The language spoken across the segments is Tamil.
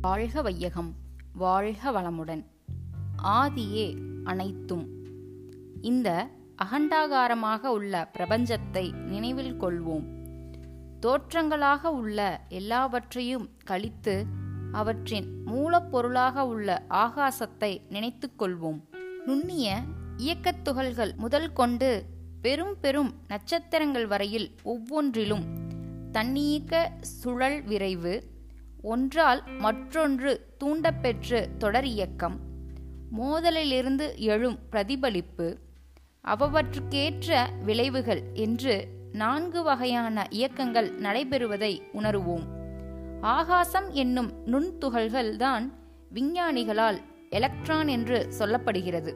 வாழ்க வையகம் வாழ்க வளமுடன். ஆதியே அனைத்தும். இந்த அகண்டாகாரமாக உள்ள பிரபஞ்சத்தை நினைவில் கொள்வோம். தோற்றங்களாக உள்ள எல்லாவற்றையும் கழித்து அவற்றின் மூலப்பொருளாக உள்ள ஆகாசத்தை நினைத்துக்கொள்வோம் நுண்ணிய இயக்கத் துகள்கள் முதல் கொண்டு பெரும் பெரும் நட்சத்திரங்கள் வரையில் ஒவ்வொன்றிலும் தன்னியக்க சுழல் விரைவு ஒன்றால் மற்றொன்று தூண்டப்பெற்று தொடர் இயக்கம். மோதலிலிருந்து எழும் பிரதிபலிப்பு. அவற்றுக்கேற்ற விளைவுகள் என்று நான்கு வகையான இயக்கங்கள் நடைபெறுவதை உணருவோம். ஆகாசம் என்னும் நுண்துகள்கள்தான் விஞ்ஞானிகளால் எலக்ட்ரான் என்று சொல்லப்படுகிறது.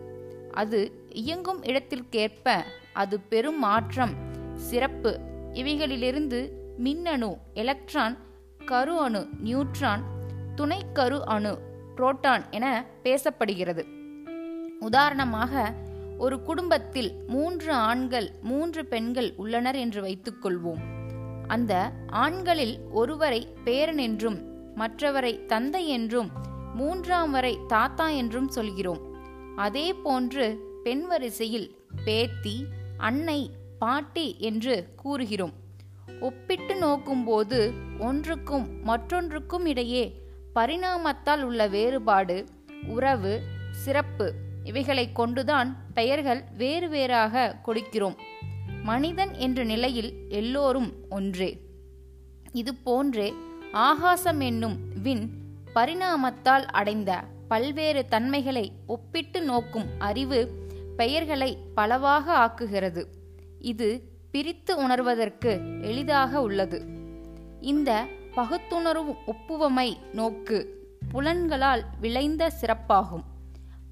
அது இயங்கும் இடத்திற்கேற்ப அது பெரும் மாற்றம் சிறப்பு. இவைகளிலிருந்து மின்னணு எலக்ட்ரான் கரு அணு நியூட்ரான் துணை கரு அணு புரோட்டான் என பேசப்படுகிறது. உதாரணமாக ஒரு குடும்பத்தில் மூன்று ஆண்கள் மூன்று பெண்கள் உள்ளனர் என்று வைத்துக்கொள்வோம். அந்த ஆண்களில் ஒருவரை பேரன் என்றும் மற்றவரை தந்தை என்றும் மூன்றாம் வரை தாத்தா என்றும் சொல்கிறோம். அதே போன்று பெண் வரிசையில் பேத்தி அன்னை பாட்டி என்று கூறுகிறோம். ஒப்பிட்டு நோக்கும்போது ஒன்றுக்கும் மற்றொன்றுக்கும் இடையே பரிணாமத்தால் உள்ள வேறுபாடு உறவு சிறப்பு இவைகளை கொண்டுதான் பெயர்கள் வேறு வேறாக கொடுக்கிறோம். மனிதன் என்ற நிலையில் எல்லோரும் ஒன்றே. இது போன்றே ஆகாசம் என்னும் விண் பரிணாமத்தால் அடைந்த பல்வேறு தன்மைகளை ஒப்பிட்டு நோக்கும் அறிவு பெயர்களை பலவாக ஆக்குகிறது. இது பிரித்து உணர்வதற்கு எளிதாக உள்ளது. இந்த பகுத்துணர்வு ஒப்புவமை நோக்கு புலன்களால் விளைந்த சிறப்பாகும்.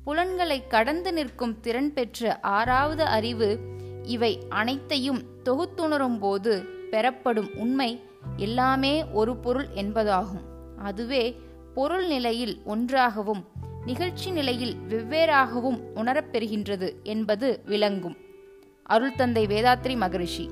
புலன்களை கடந்து நிற்கும் திறன் பெற்ற ஆறாவது அறிவு இவை அனைத்தையும் தொகுத்துணரும் போது பெறப்படும் உண்மை எல்லாமே ஒரு பொருள் என்பதாகும். அதுவே பொருள் நிலையில் ஒன்றாகவும் நிகழ்ச்சி நிலையில் வெவ்வேறாகவும் உணரப்பெறுகின்றது என்பது விளங்கும். அருள் தந்தை வேதாத்ரி மகரிஷி.